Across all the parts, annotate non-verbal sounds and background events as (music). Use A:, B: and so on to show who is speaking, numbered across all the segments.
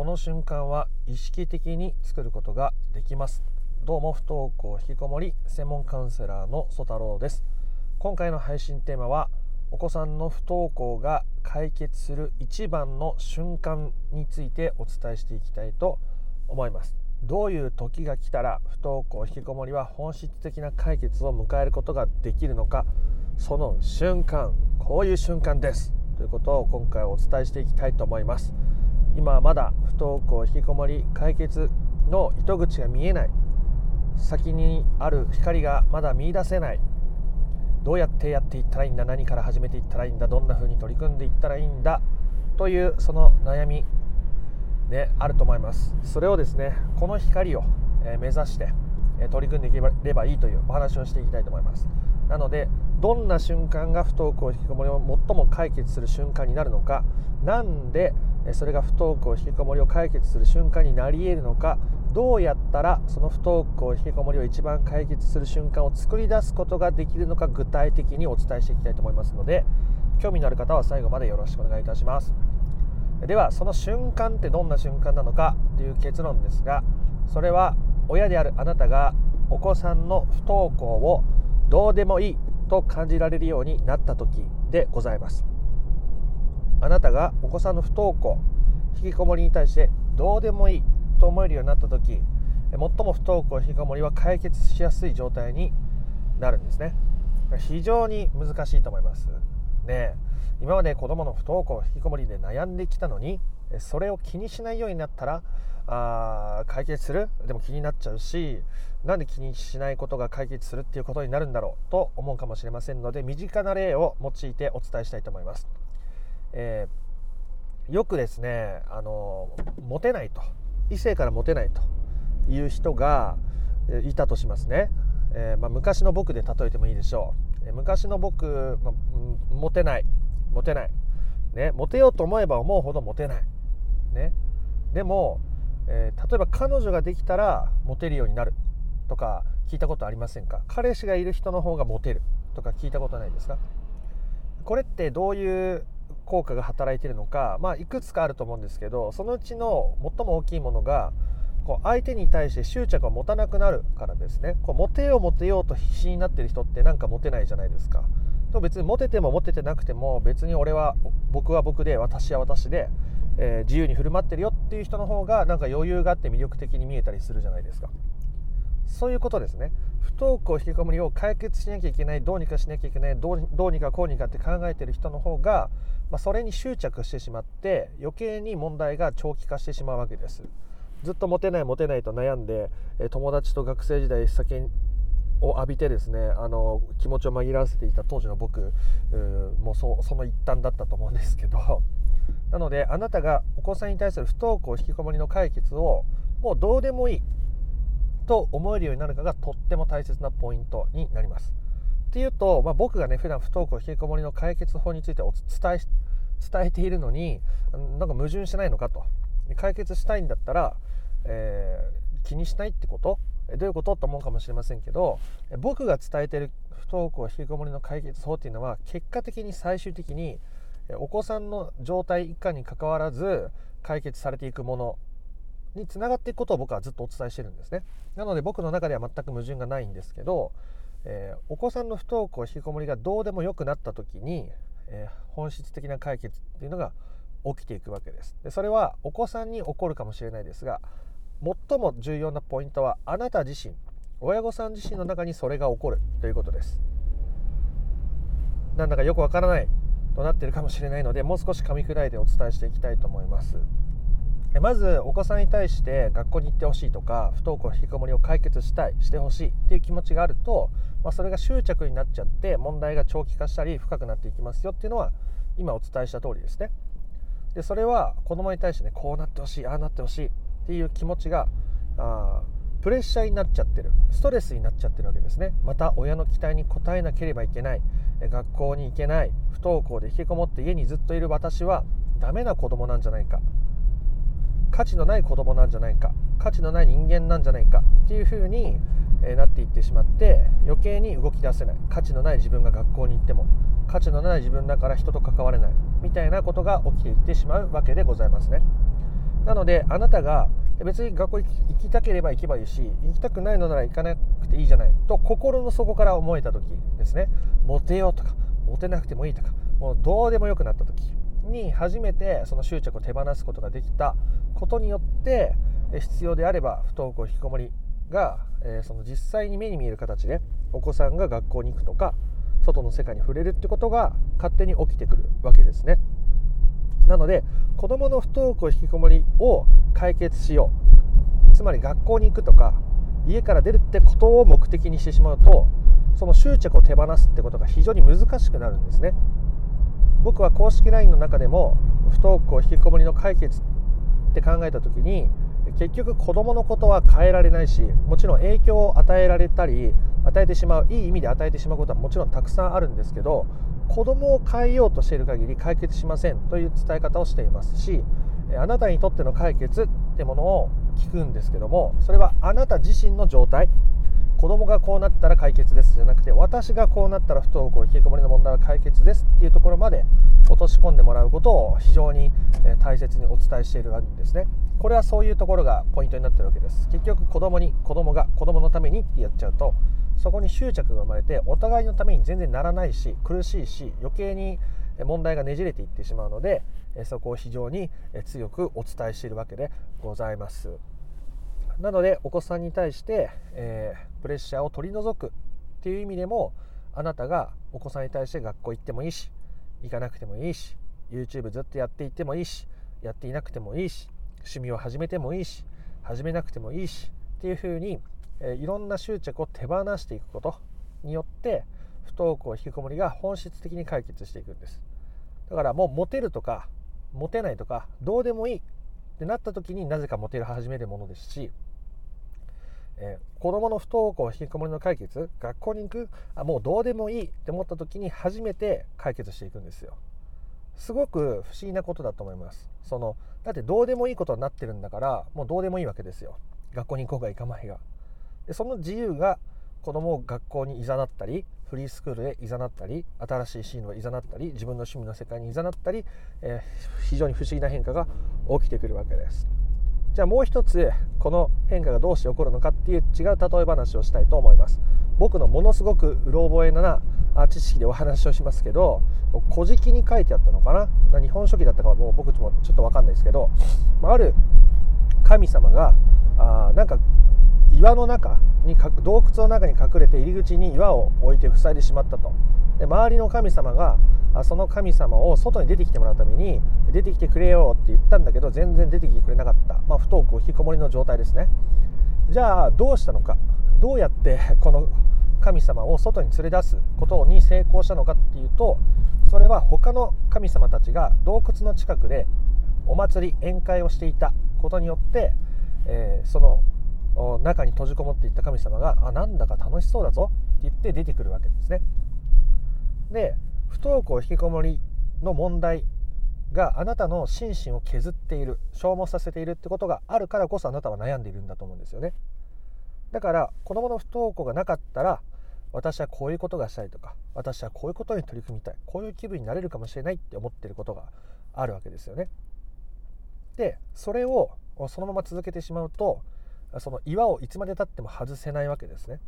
A: この瞬間は意識的に作ることができます。どうも不登校引きこもり専門カウンセラーの曽太郎です。今回の配信テーマはお子さんの不登校が解決する一番の瞬間についてお伝えしていきたいと思います。どういう時が来たら不登校引きこもりは本質的な解決を迎えることができるのかその瞬間こういう瞬間です。ということを今回お伝えしていきたいと思います。今まだ不登校引きこもり解決の糸口が見えない。先にある光がまだ見いだせない。どうやってやっていったらいいんだ？何から始めていったらいいんだ？どんな風に取り組んでいったらいいんだ？というその悩みねあると思います。それをですねこの光を目指して取り組んでいければいいというお話をしていきたいと思います。なのでどんな瞬間が不登校引きこもりを最も解決する瞬間になるのかなんでそれが不登校引きこもりを解決する瞬間になり得るのかどうやったらその不登校引きこもりを一番解決する瞬間を作り出すことができるのか具体的にお伝えしていきたいと思いますので興味のある方は最後までよろしくお願いいたします。ではその瞬間ってどんな瞬間なのかという結論ですがそれは親であるあなたがお子さんの不登校をどうでもいいと感じられるようになった時でございます。あなたがお子さんの不登校引きこもりに対してどうでもいいと思えるようになった時最も不登校引きこもりは解決しやすい状態になるんですね。非常に難しいと思います。ね今まで子どもの不登校引きこもりで悩んできたのにそれを気にしないようになったらあ解決する？でも気になっちゃうしなんで気にしないことが解決するっていうことになるんだろうと思うかもしれませんので身近な例を用いてお伝えしたいと思います、えー、よくですねあのモテないと異性からモテないという人がいたとしますね、えー、まあ、昔の僕で例えてもいいでしょう、昔の僕、ま、モテない。モテない。ねモテようと思えば思うほどモテない。ね。でもえー、例えば彼女ができたらモテるようになる。とか聞いたことありませんか？彼氏がいる人の方がモテる。とか聞いたことないですか？これってどういう効果が働いてるのか、まあ、いくつかあると思うんですけどそのうちの最も大きいものがこう相手に対して執着を持たなくなるからですね。こうモテようモテようと必死になってる人ってなんかモテないじゃないですか。と別にモテてもモテてなくても別に俺は僕は僕で私は私でえー、自由に振る舞ってるよっていう人の方がなんか余裕があって魅力的に見えたりするじゃないですか。そういうことですね。不登校引きこもりを解決しなきゃいけないどうにかしなきゃいけないどうにかこうにかって考えてる人の方が、まあ、それに執着してしまって余計に問題が長期化してしまうわけです。ずっとモテないモテないと悩んで、え友達と学生時代酒を浴びてですねあの気持ちを紛らわせていた当時の僕もうそその一端だったと思うんですけど (laughs) なのであなたがお子さんに対する不登校引きこもりの解決をもうどうでもいいと思えるようになるかがとっても大切なポイントになります。っていうと、まあ、僕がね普段不登校引きこもりの解決法についてお伝え伝えているのになんか矛盾してないのかと解決したいんだったら、えー、気にしないってこと？どういうこと？と思うかもしれませんけど僕が伝えている不登校引きこもりの解決法っていうのは結果的に最終的にお子さんの状態以下にかかわらず解決されていくものにつながっていくことを僕はずっとお伝えしてるんですね。なので僕の中では全く矛盾がないんですけど、えー、お子さんの不登校引きこもりがどうでもよくなった時に、えー、本質的な解決っていうのが起きていくわけです。でそれはお子さんに起こるかもしれないですが最も重要なポイントはあなた自身親御さん自身の中にそれが起こるということです。なんだかよくわからないとなっているかもしれないのでもう少し噛み砕いてお伝えしていきたいと思います。まずお子さんに対して学校に行ってほしいとか不登校引きこもりを解決したいしてほしいっていう気持ちがあると、まあ、それが執着になっちゃって問題が長期化したり深くなっていきますよっていうのは今お伝えした通りですね。でそれは子供に対してねこうなってほしいああなってほしいっていう気持ちがあプレッシャーになっちゃってる。ストレスになっちゃってるわけですね。また親の期待に応えなければいけない。学校に行けない。不登校で引きこもって家にずっといる私はダメな子供なんじゃないか。価値のない子供なんじゃないか。価値のない人間なんじゃないか。っていう風になっていってしまって余計に動き出せない。価値のない自分が学校に行っても価値のない自分だから人と関われない。みたいなことが起きていってしまうわけでございますね。なのであなたが別に学校行きたければ行けばいいし行きたくないのなら行かなくていいじゃないと心の底から思えた時ですねモテようとかモテなくてもいいとかもうどうでもよくなった時に初めてその執着を手放すことができたことによって必要であれば不登校引きこもりが、え、その実際に目に見える形でお子さんが学校に行くとか外の世界に触れるってことが勝手に起きてくるわけですね。なので子どもの不登校引きこもりを解決しよう。つまり学校に行くとか家から出るってことを目的にしてしまうとその執着を手放すってことが非常に難しくなるんですね。僕は公式 LINE の中でも不登校引きこもりの解決って考えた時に結局子どものことは変えられないしもちろん影響を与えられたり与えてしまういい意味で与えてしまうことはもちろんたくさんあるんですけど子供を変えようとしている限り解決しませんという伝え方をしていますしあなたにとっての解決ってものを聞くんですけどもそれはあなた自身の状態。子供がこうなったら解決ですじゃなくて私がこうなったら不登校引きこもりの問題は解決ですっていうところまで落とし込んでもらうことを非常に大切にお伝えしているわけですね。これはそういうところがポイントになってるわけです。結局子供に子供が子供のためにってやっちゃうとそこに執着が生まれてお互いのために全然ならないし苦しいし余計に問題がねじれていってしまうのでそこを非常に強くお伝えしているわけでございます。なのでお子さんに対して、えー、プレッシャーを取り除くっていう意味でもあなたがお子さんに対して学校行ってもいいし行かなくてもいいし YouTube ずっとやっていってもいいしやっていなくてもいいし趣味を始めてもいいし始めなくてもいいしっていうふうに、え、いろんな執着を手放していくことによって不登校引きこもりが本質的に解決していくんです。だからもうモテるとかモテないとかどうでもいいってなった時になぜかモテる始めるものですしえー、子どもの不登校引きこもりの解決学校に行くあもうどうでもいいって思った時に初めて解決していくんですよ。すごく不思議なことだと思います。そのだってどうでもいいことになってるんだからもうどうでもいいわけですよ。学校に行こうが行かまいが。でその自由が子供を学校にいざなったりフリースクールへいざなったり新しい進路へいざなったり自分の趣味の世界にいざなったり、えー、非常に不思議な変化が起きてくるわけです。じゃあもう一つこの変化がどうして起こるのかっていう違う例え話をしたいと思います。僕のものすごくうろ覚えな知識でお話をしますけど「古事記」に書いてあったのかな？日本書紀だったかはもう僕もちょっと分かんないですけどある神様があなんか岩の中に洞窟の中に隠れて入り口に岩を置いて塞いでしまったと。で周りの神様がその神様を外に出てきてもらうために出てきてくれよって言ったんだけど全然出てきてくれなかった、まあ、不登校引きこもりの状態ですね。じゃあどうしたのか。どうやって (laughs) この神様を外に連れ出すことに成功したのかっていうとそれは他の神様たちが洞窟の近くでお祭り宴会をしていたことによって、えー、その中に閉じこもっていった神様があなんだか楽しそうだぞって言って出てくるわけですね。で不登校引きこもりの問題があなたの心身を削っている消耗させているってことがあるからこそあなたは悩んでいるんだと思うんですよね。だから子どもの不登校がなかったら私はこういうことがしたいとか私はこういうことに取り組みたいこういう気分になれるかもしれないって思ってることがあるわけですよね。でそれをそのまま続けてしまうとその岩をいつまでたっても外せないわけですね。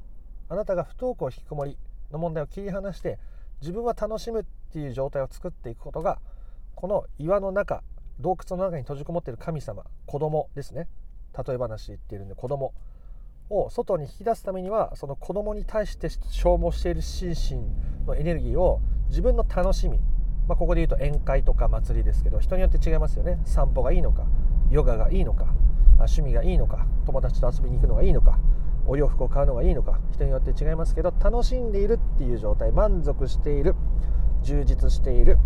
A: あなたが不登校引きこもりの問題を切り離して自分は楽しむっていう状態を作っていくことがこの岩の中洞窟の中に閉じこもっている神様子供ですね。例え話言っているんで子供を外に引き出すためにはその子供に対して消耗している心身のエネルギーを自分の楽しみ、まあ、ここで言うと宴会とか祭りですけど人によって違いますよね。散歩がいいのかヨガがいいのか。趣味がいいのか友達と遊びに行くのがいいのかお洋服を買うのがいいのか人によって違いますけど楽しんでいるっていう状態満足している充実している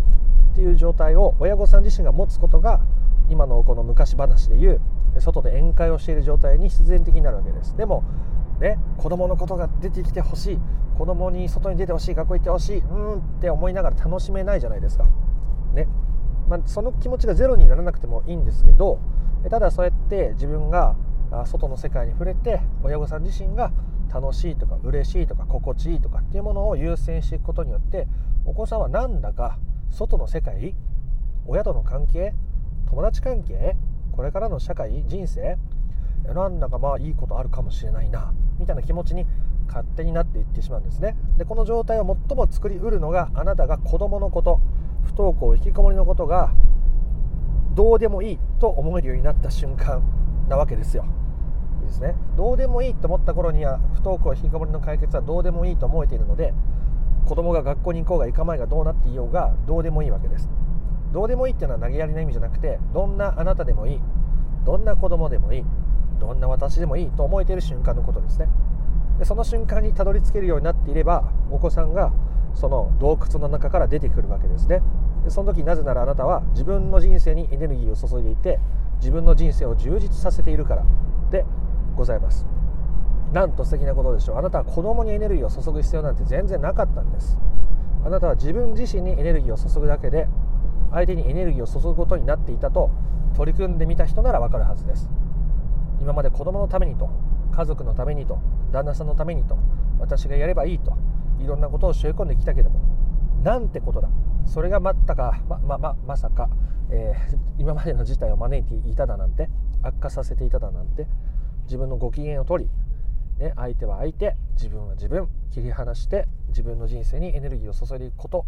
A: っていう状態を親御さん自身が持つことが今のこの昔話でいう外で宴会をしている状態に必然的になるわけです。でもね子供のことが出てきてほしい子供に外に出てほしい学校行ってほしいうんって思いながら楽しめないじゃないですか。ね。まあ、その気持ちがゼロにならなくてもいいんですけどただそうやって自分が外の世界に触れて親御さん自身が楽しいとか嬉しいとか心地いいとかっていうものを優先していくことによってお子さんはなんだか外の世界親との関係友達関係これからの社会人生なんだかまあいいことあるかもしれないなみたいな気持ちに勝手になっていってしまうんですね。でこの状態を最も作りうるのがあなたが子供のこと不登校引きこもりのことがどうでもいいと思えるようになった瞬間なわけですよ。いいですね。どうでもいいと思った頃には不登校引きこもりの解決はどうでもいいと思えているので子供が学校に行こうが行かまいがどうなっていようがどうでもいいわけです。どうでもいいっていうのは投げやりな意味じゃなくてどんなあなたでもいいどんな子供でもいいどんな私でもいいと思えている瞬間のことですね。でその瞬間にたどり着けるようになっていればお子さんがその洞窟の中から出てくるわけですね。その時なぜならあなたは自分の人生にエネルギーを注いでいて自分の人生を充実させているからでございます。なんと素敵なことでしょう。あなたは子供にエネルギーを注ぐ必要なんて全然なかったんです。あなたは自分自身にエネルギーを注ぐだけで相手にエネルギーを注ぐことになっていたと取り組んでみた人ならわかるはずです。今まで子供のためにと家族のためにと旦那さんのためにと私がやればいいといろんなことを背負い込んできたけどもなんてことだ。それがまったかままままさか、えー、(laughs) 今までの事態を招いていただなんて悪化させていただなんて自分のご機嫌を取り、ね、相手は相手自分は自分切り離して自分の人生にエネルギーを注いでいくこと。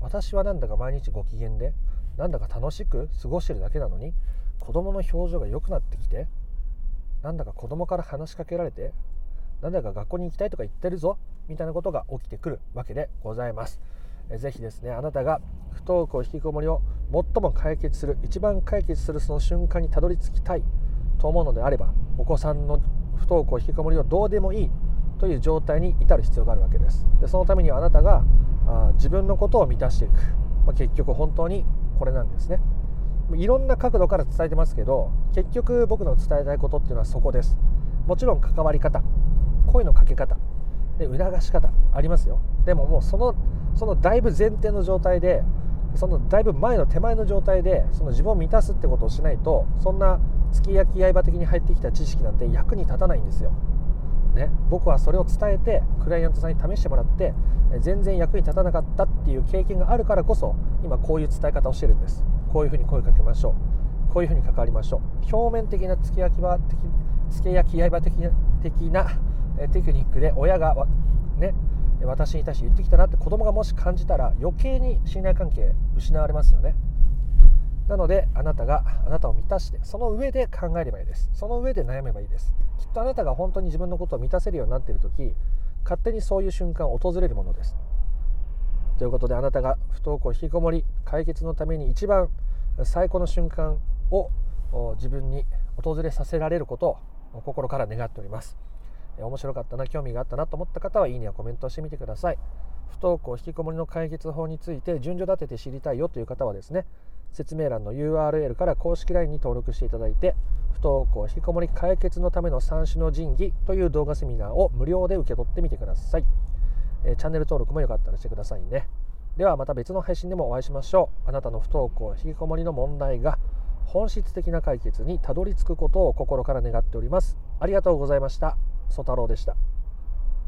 A: 私はなんだか毎日ご機嫌でなんだか楽しく過ごしてるだけなのに子供の表情が良くなってきてなんだか子供から話しかけられてなんだか学校に行きたいとか言ってるぞ。みたいなことが起きてくるわけでございます。ぜひですねあなたが不登校引きこもりを最も解決する一番解決するその瞬間にたどり着きたいと思うのであればお子さんの不登校引きこもりをどうでもいいという状態に至る必要があるわけです。でそのためにはあなたがあ自分のことを満たしていく、まあ、結局本当にこれなんですね。いろんな角度から伝えてますけど結局僕の伝えたいことっていうのはそこです。もちろん関わり方声のかけ方で促し方ありますよ。でももうそのそのだいぶ前提の状態でそのだいぶ前の手前の状態でその自分を満たすってことをしないとそんな月焼き刃的に入ってきた知識なんて役に立たないんですよ。ね、僕はそれを伝えてクライアントさんに試してもらって全然役に立たなかったっていう経験があるからこそ今こういう伝え方をしてるんです。こういうふうに声かけましょう。こういうふうに関わりましょう。表面的な付け焼き刃的付け焼き刃的な的なテクニックで親がね私に対して言ってきたなって子供がもし感じたら余計に信頼関係失われますよね。なのであなたがあなたを満たしてその上で考えればいいです。その上で悩めばいいです。きっとあなたが本当に自分のことを満たせるようになっている時勝手にそういう瞬間を訪れるものです。ということであなたが不登校引きこもり解決のために一番最高の瞬間を自分に訪れさせられることを心から願っております。面白かったな興味があったなと思った方はいいねやコメントしてみてください。不登校引きこもりの解決法について順序立てて知りたいよという方はですね説明欄の URL から公式 LINE に登録していただいて不登校引きこもり解決のための三種の神器という動画セミナーを無料で受け取ってみてください、えチャンネル登録もよかったらしてくださいね。ではまた別の配信でもお会いしましょう。あなたの不登校引きこもりの問題が本質的な解決にたどり着くことを心から願っております。ありがとうございました。曽太郎でした。